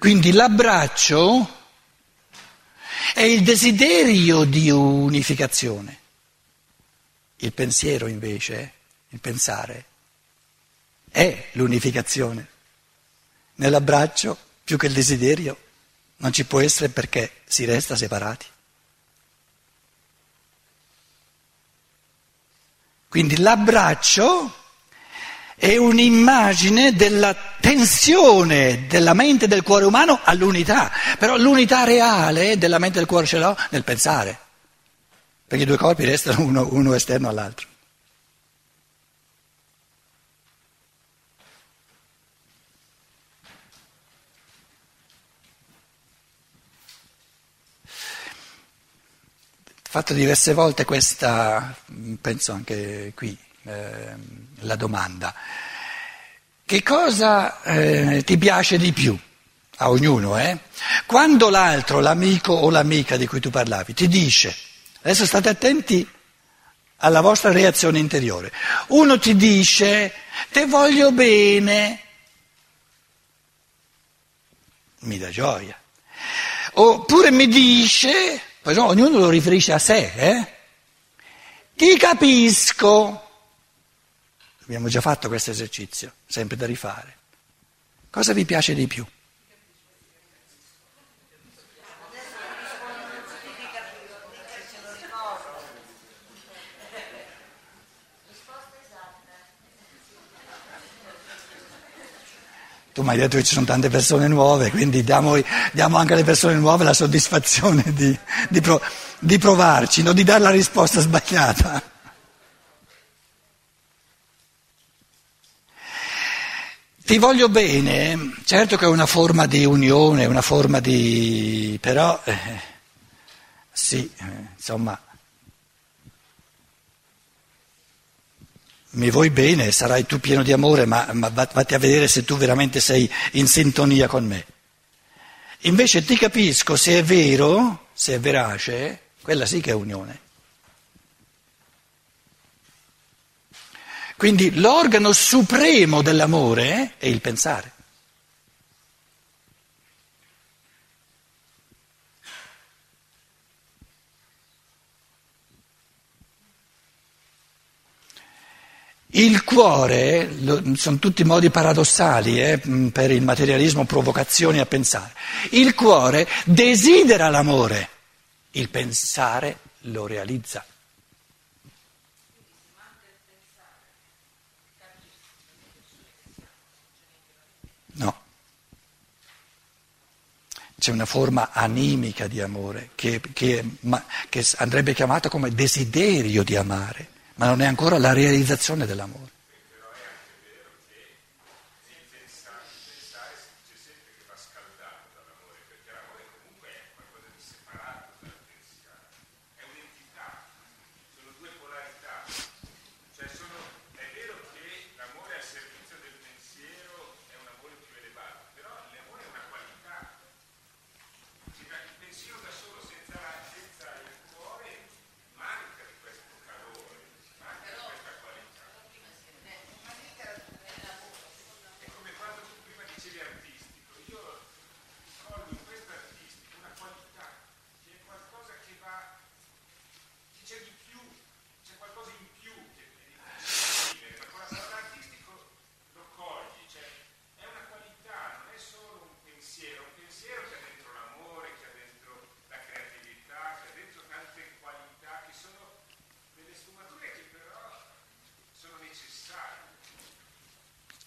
Quindi l'abbraccio è il desiderio di unificazione. Il pensiero invece, il pensare, è l'unificazione. Nell'abbraccio, più che il desiderio, non ci può essere perché si resta separati. Quindi l'abbraccio è un'immagine della tensione della mente e del cuore umano all'unità, però l'unità reale della mente e del cuore ce l'ho nel pensare, perché i due corpi restano uno, uno esterno all'altro. fatto diverse volte questa, penso anche qui, eh, la domanda. Che cosa eh, ti piace di più? A ognuno, eh? Quando l'altro, l'amico o l'amica di cui tu parlavi, ti dice, adesso state attenti alla vostra reazione interiore, uno ti dice, te voglio bene, mi dà gioia, oppure mi dice, poi no, ognuno lo riferisce a sé, eh? Ti capisco. Abbiamo già fatto questo esercizio, sempre da rifare. Cosa vi piace di più? Tu mi hai detto che ci sono tante persone nuove, quindi diamo, diamo anche alle persone nuove la soddisfazione di, di, pro, di provarci, non di dare la risposta sbagliata. Ti voglio bene, certo che è una forma di unione, una forma di... però eh, sì, eh, insomma, mi vuoi bene, sarai tu pieno di amore, ma, ma vatti a vedere se tu veramente sei in sintonia con me. Invece ti capisco, se è vero, se è verace, quella sì che è unione. Quindi l'organo supremo dell'amore è il pensare. Il cuore, sono tutti modi paradossali eh, per il materialismo, provocazioni a pensare. Il cuore desidera l'amore, il pensare lo realizza. No. C'è una forma animica di amore che, che, che andrebbe chiamata come desiderio di amare ma non è ancora la realizzazione dell'amore.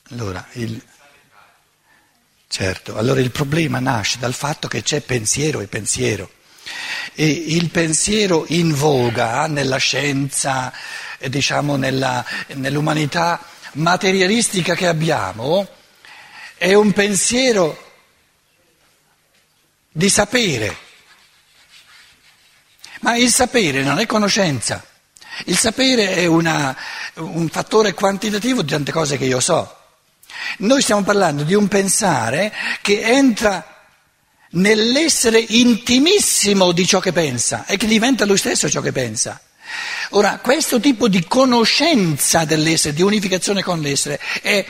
Allora il, certo, allora il problema nasce dal fatto che c'è pensiero e pensiero. E il pensiero in voga nella scienza, diciamo nella, nell'umanità materialistica che abbiamo, è un pensiero di sapere. Ma il sapere non è conoscenza. Il sapere è una, un fattore quantitativo di tante cose che io so. Noi stiamo parlando di un pensare che entra nell'essere intimissimo di ciò che pensa e che diventa lui stesso ciò che pensa. Ora, questo tipo di conoscenza dell'essere, di unificazione con l'essere, è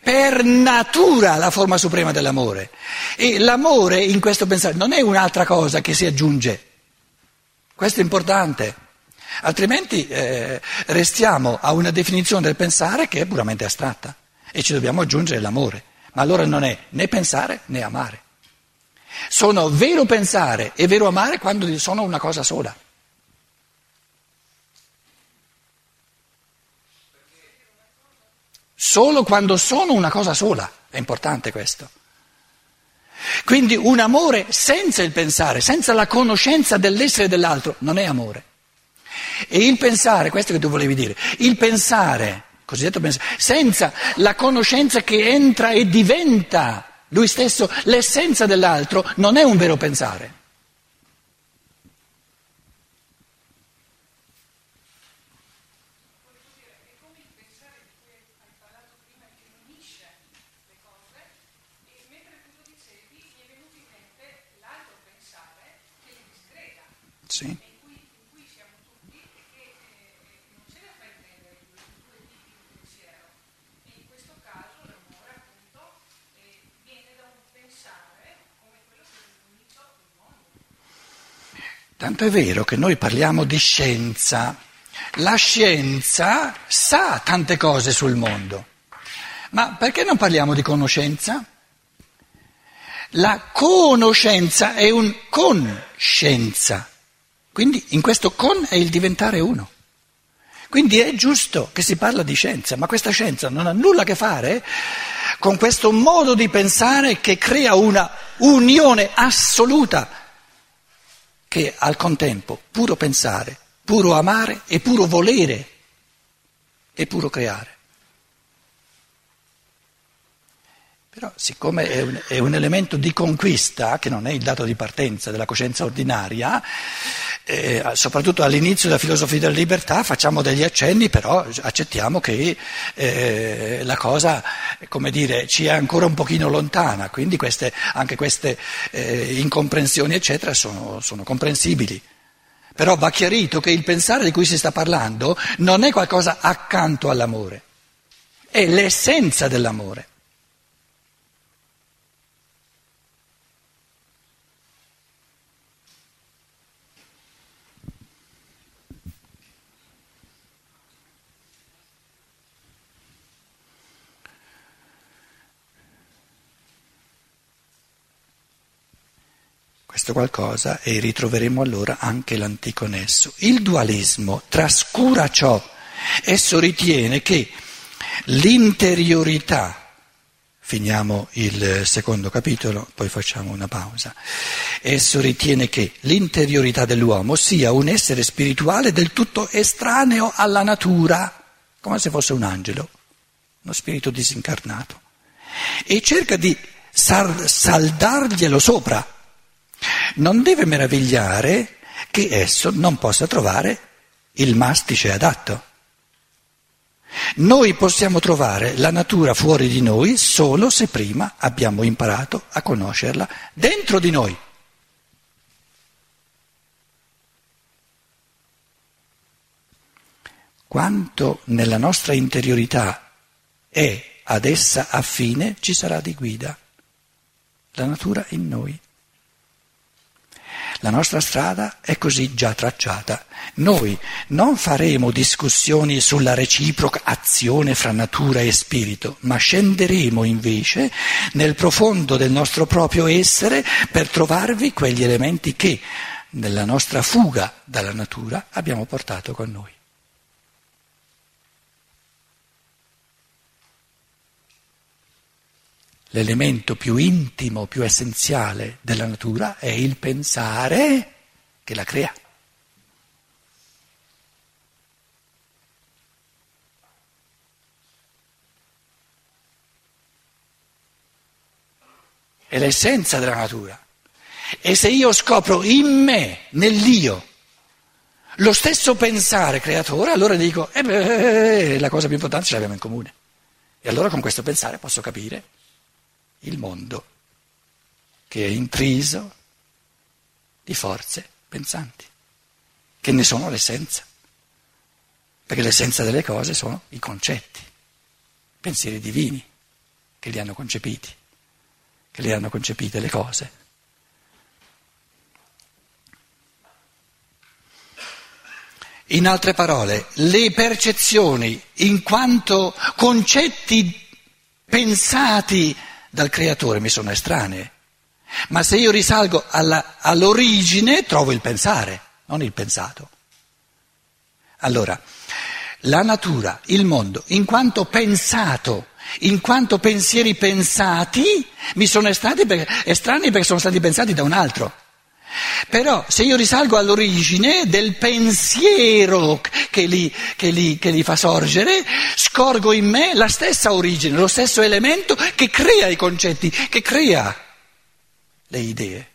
per natura la forma suprema dell'amore. E l'amore in questo pensare non è un'altra cosa che si aggiunge. Questo è importante. Altrimenti eh, restiamo a una definizione del pensare che è puramente astratta e ci dobbiamo aggiungere l'amore. Ma allora non è né pensare né amare. Sono vero pensare e vero amare quando sono una cosa sola. Solo quando sono una cosa sola, è importante questo. Quindi un amore senza il pensare, senza la conoscenza dell'essere dell'altro, non è amore. E il pensare, questo che tu volevi dire, il pensare, cosiddetto pensare, senza la conoscenza che entra e diventa lui stesso l'essenza dell'altro, non è un vero pensare. Sì. In cui, in cui siamo tutti e che eh, non c'è da fraintendere i due tipi di pensiero. E in questo caso l'amore appunto eh, viene da un pensare come quello che è l'unico del mondo. Tanto è vero che noi parliamo di scienza. La scienza sa tante cose sul mondo. Ma perché non parliamo di conoscenza? La conoscenza è un conscienza. Quindi in questo con è il diventare uno. Quindi è giusto che si parla di scienza, ma questa scienza non ha nulla a che fare con questo modo di pensare che crea una unione assoluta che al contempo puro pensare, puro amare e puro volere e puro creare. Però siccome è un, è un, elemento di conquista, che non è il dato di partenza della coscienza ordinaria, eh, soprattutto all'inizio della filosofia della libertà facciamo degli accenni, però accettiamo che eh, la cosa, come dire, ci è ancora un pochino lontana, quindi queste, anche queste eh, incomprensioni, eccetera, sono, sono comprensibili. Però va chiarito che il pensare di cui si sta parlando non è qualcosa accanto all'amore, è l'essenza dell'amore. Questo qualcosa e ritroveremo allora anche l'antico nesso. Il dualismo trascura ciò, esso ritiene che l'interiorità, finiamo il secondo capitolo, poi facciamo una pausa, esso ritiene che l'interiorità dell'uomo sia un essere spirituale del tutto estraneo alla natura, come se fosse un angelo, uno spirito disincarnato, e cerca di saldarglielo sopra non deve meravigliare che esso non possa trovare il mastice adatto. Noi possiamo trovare la natura fuori di noi solo se prima abbiamo imparato a conoscerla dentro di noi. Quanto nella nostra interiorità è ad essa affine, ci sarà di guida. La natura in noi. La nostra strada è così già tracciata. Noi non faremo discussioni sulla reciproca azione fra natura e spirito, ma scenderemo invece nel profondo del nostro proprio essere per trovarvi quegli elementi che, nella nostra fuga dalla natura, abbiamo portato con noi. L'elemento più intimo, più essenziale della natura è il pensare che la crea. È l'essenza della natura. E se io scopro in me, nell'io, lo stesso pensare creatore, allora dico, eh beh, la cosa più importante ce l'abbiamo in comune. E allora con questo pensare posso capire il mondo che è intriso di forze pensanti, che ne sono l'essenza, perché l'essenza delle cose sono i concetti, pensieri divini, che li hanno concepiti, che li hanno concepite le cose. In altre parole, le percezioni in quanto concetti pensati dal creatore mi sono estranee, ma se io risalgo alla, all'origine trovo il pensare, non il pensato. Allora, la natura, il mondo, in quanto pensato, in quanto pensieri pensati, mi sono estranei perché, estranei perché sono stati pensati da un altro. Però se io risalgo all'origine del pensiero che li, che, li, che li, fa sorgere, scorgo in me la stessa origine, lo stesso elemento che crea i concetti, che crea le idee.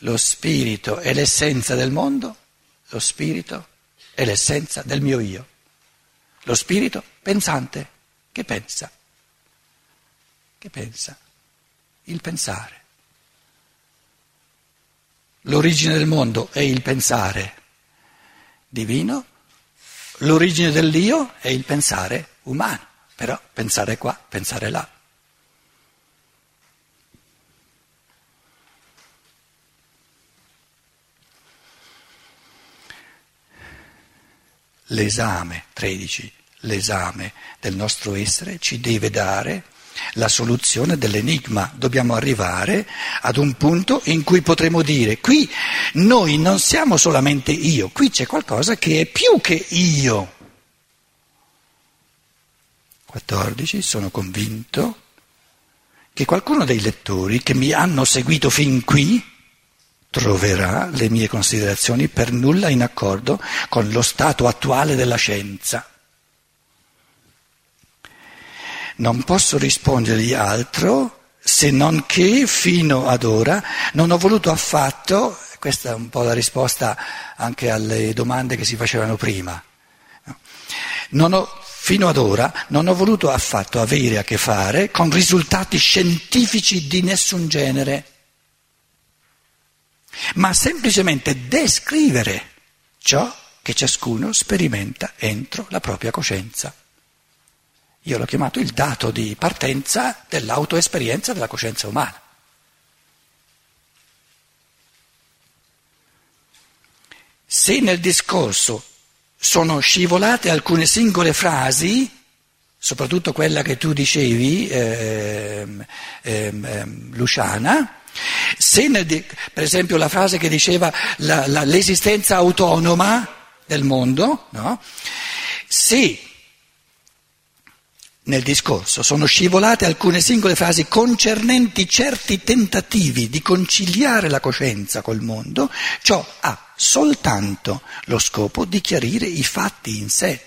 Lo spirito è l'essenza del mondo, lo spirito è l'essenza del mio io. Lo spirito pensante che pensa che pensa, il pensare. L'origine del mondo è il pensare divino, l'origine dell'io è il pensare umano, però pensare qua, pensare là. L'esame, 13, l'esame del nostro essere ci deve dare la soluzione dell'enigma. Dobbiamo arrivare ad un punto in cui potremo dire, qui noi non siamo solamente io, qui c'è qualcosa che è più che io. 14. Sono convinto che qualcuno dei lettori che mi hanno seguito fin qui troverà le mie considerazioni per nulla in accordo con lo stato attuale della scienza. Non posso rispondergli altro se non che fino ad ora non ho voluto affatto, questa è un po' la risposta anche alle domande che si facevano prima, ho, fino ad ora non ho voluto affatto avere a che fare con risultati scientifici di nessun genere, ma semplicemente descrivere ciò che ciascuno sperimenta entro la propria coscienza. Io l'ho chiamato il dato di partenza dell'autoesperienza della coscienza umana. Se nel discorso sono scivolate alcune singole frasi, soprattutto quella che tu dicevi, eh, eh, eh, Luciana, se nel, per esempio la frase che diceva la, la, l'esistenza autonoma del mondo, no? se nel discorso sono scivolate alcune singole frasi concernenti certi tentativi di conciliare la coscienza col mondo, ciò ha soltanto lo scopo di chiarire i fatti in sé,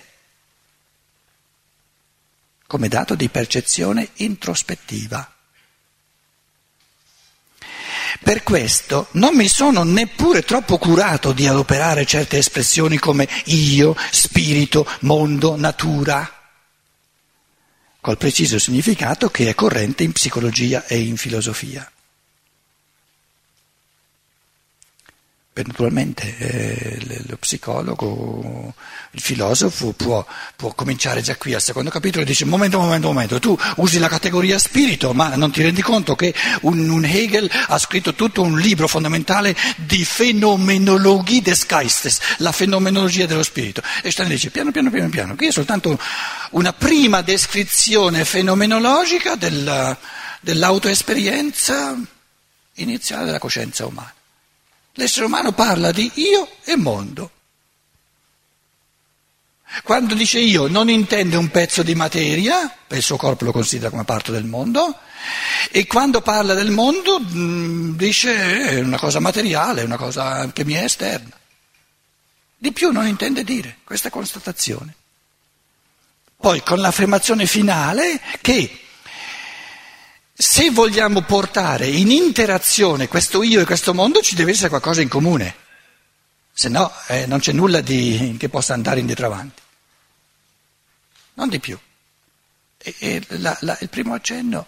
come dato di percezione introspettiva. Per questo non mi sono neppure troppo curato di adoperare certe espressioni come io, spirito, mondo, natura col preciso significato che è corrente in psicologia e in filosofia. Naturalmente eh, lo psicologo, il filosofo può, può, cominciare già qui al secondo capitolo e dice momento, momento, momento, tu usi la categoria spirito ma non ti rendi conto che un, un Hegel ha scritto tutto un libro fondamentale di fenomenologie des Geistes, la fenomenologia dello spirito. E Steiner dice piano piano piano piano, qui è soltanto una prima descrizione fenomenologica della, dell'autoesperienza iniziale della coscienza umana. L'essere umano parla di io e mondo. Quando dice io non intende un pezzo di materia, il suo corpo lo considera come parte del mondo, e quando parla del mondo mm, dice è una cosa materiale, una cosa che mi è esterna. Di più non intende dire questa constatazione. Poi con l'affermazione finale che se vogliamo portare in interazione questo io e questo mondo ci deve essere qualcosa in comune, se no eh, non c'è nulla di, che possa andare indietro avanti, non di più. E, e la, la, il primo accenno,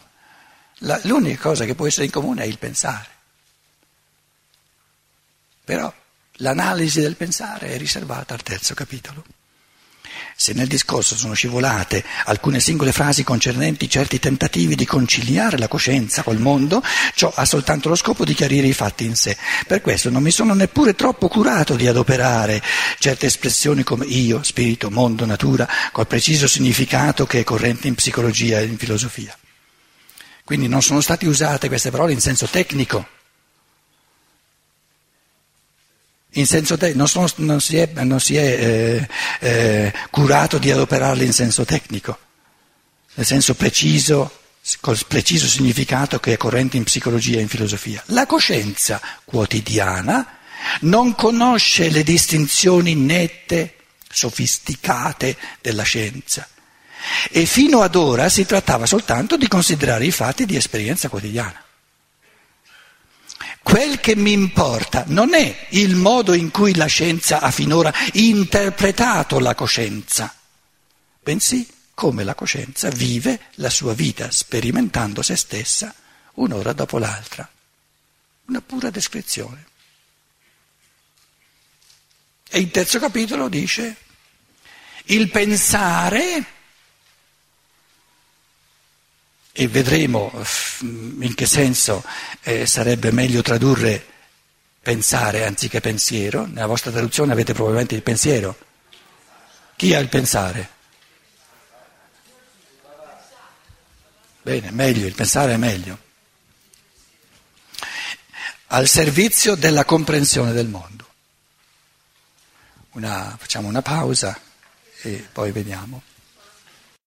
la, l'unica cosa che può essere in comune è il pensare. Però l'analisi del pensare è riservata al terzo capitolo. Se nel discorso sono scivolate alcune singole frasi concernenti certi tentativi di conciliare la coscienza col mondo, ciò ha soltanto lo scopo di chiarire i fatti in sé. Per questo non mi sono neppure troppo curato di adoperare certe espressioni come io, spirito, mondo, natura, col preciso significato che è corrente in psicologia e in filosofia. Quindi non sono state usate queste parole in senso tecnico. In senso te- non, sono, non, si è, non si è eh, eh, curato di adoperarle in senso tecnico, nel senso preciso, col preciso significato che è corrente in psicologia e in filosofia. La coscienza quotidiana non conosce le distinzioni nette, sofisticate della scienza. E fino ad ora si trattava soltanto di considerare i fatti di esperienza quotidiana. Quel che mi importa non è il modo in cui la scienza ha finora interpretato la coscienza, bensì come la coscienza vive la sua vita sperimentando se stessa un'ora dopo l'altra. Una pura descrizione. E il terzo capitolo dice, il pensare e vedremo in che senso eh, sarebbe meglio tradurre pensare anziché pensiero. Nella vostra traduzione avete probabilmente il pensiero. Chi ha il pensare? Bene, meglio, il pensare è meglio. Al servizio della comprensione del mondo. Una, facciamo una pausa e poi vediamo.